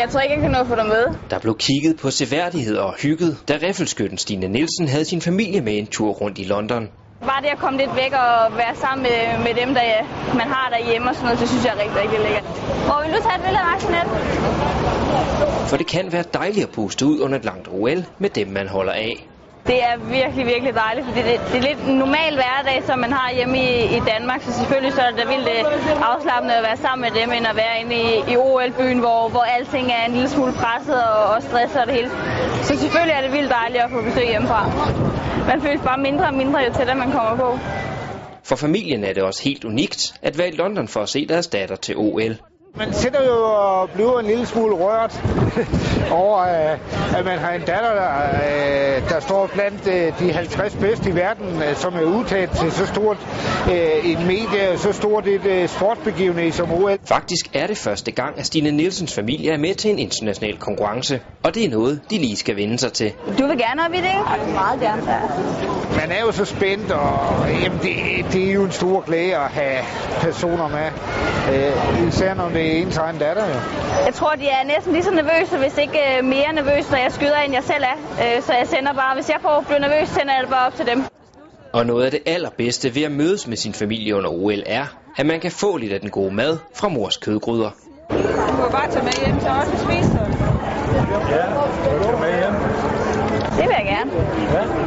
Jeg tror ikke, jeg kan nå at få dig med. Der blev kigget på seværdigheder og hygget, da riffelskytten Stine Nielsen havde sin familie med en tur rundt i London. Bare det at komme lidt væk og være sammen med, med dem, der man har derhjemme og sådan noget, det synes jeg er rigtig, rigtig lækkert. Må vi nu tage et billede af Axelnet? For det kan være dejligt at puste ud under et langt OL med dem, man holder af. Det er virkelig, virkelig dejligt, fordi det, det er lidt en normal hverdag, som man har hjemme i, i Danmark, så selvfølgelig så er det vildt øh, afslappende at være sammen med dem, end at være inde i, i OL-byen, hvor, hvor alting er en lille smule presset og, og stresset og det hele. Så selvfølgelig er det vildt dejligt at få besøg hjemmefra. Man føles bare mindre og mindre, jo tættere man kommer på. For familien er det også helt unikt at være i London for at se deres datter til OL. Man sidder jo og bliver en lille smule rørt over, at man har en datter, der, der står blandt de 50 bedste i verden, som er udtaget til så stort en medie, så stort et sportsbegivenhed som OL. Faktisk er det første gang, at Stine Nielsens familie er med til en international konkurrence, og det er noget, de lige skal vende sig til. Du vil gerne op i det, ikke? Jeg vil meget gerne, ja. Man er jo så spændt, og jamen, det, det er jo en stor glæde at have personer med, især når det er ens egen datter, jo. Jeg tror, de er næsten lige så nervøse, hvis ikke mere nervøse, når jeg skyder, end jeg selv er. Så jeg sender bare, hvis jeg får bliver nervøs, sender jeg det bare op til dem. Og noget af det allerbedste ved at mødes med sin familie under OL er, at man kan få lidt af den gode mad fra mors kødgryder. Du kan bare tage med hjem til os og spise det. Ja, du med hjem. Det vil jeg gerne. Ja.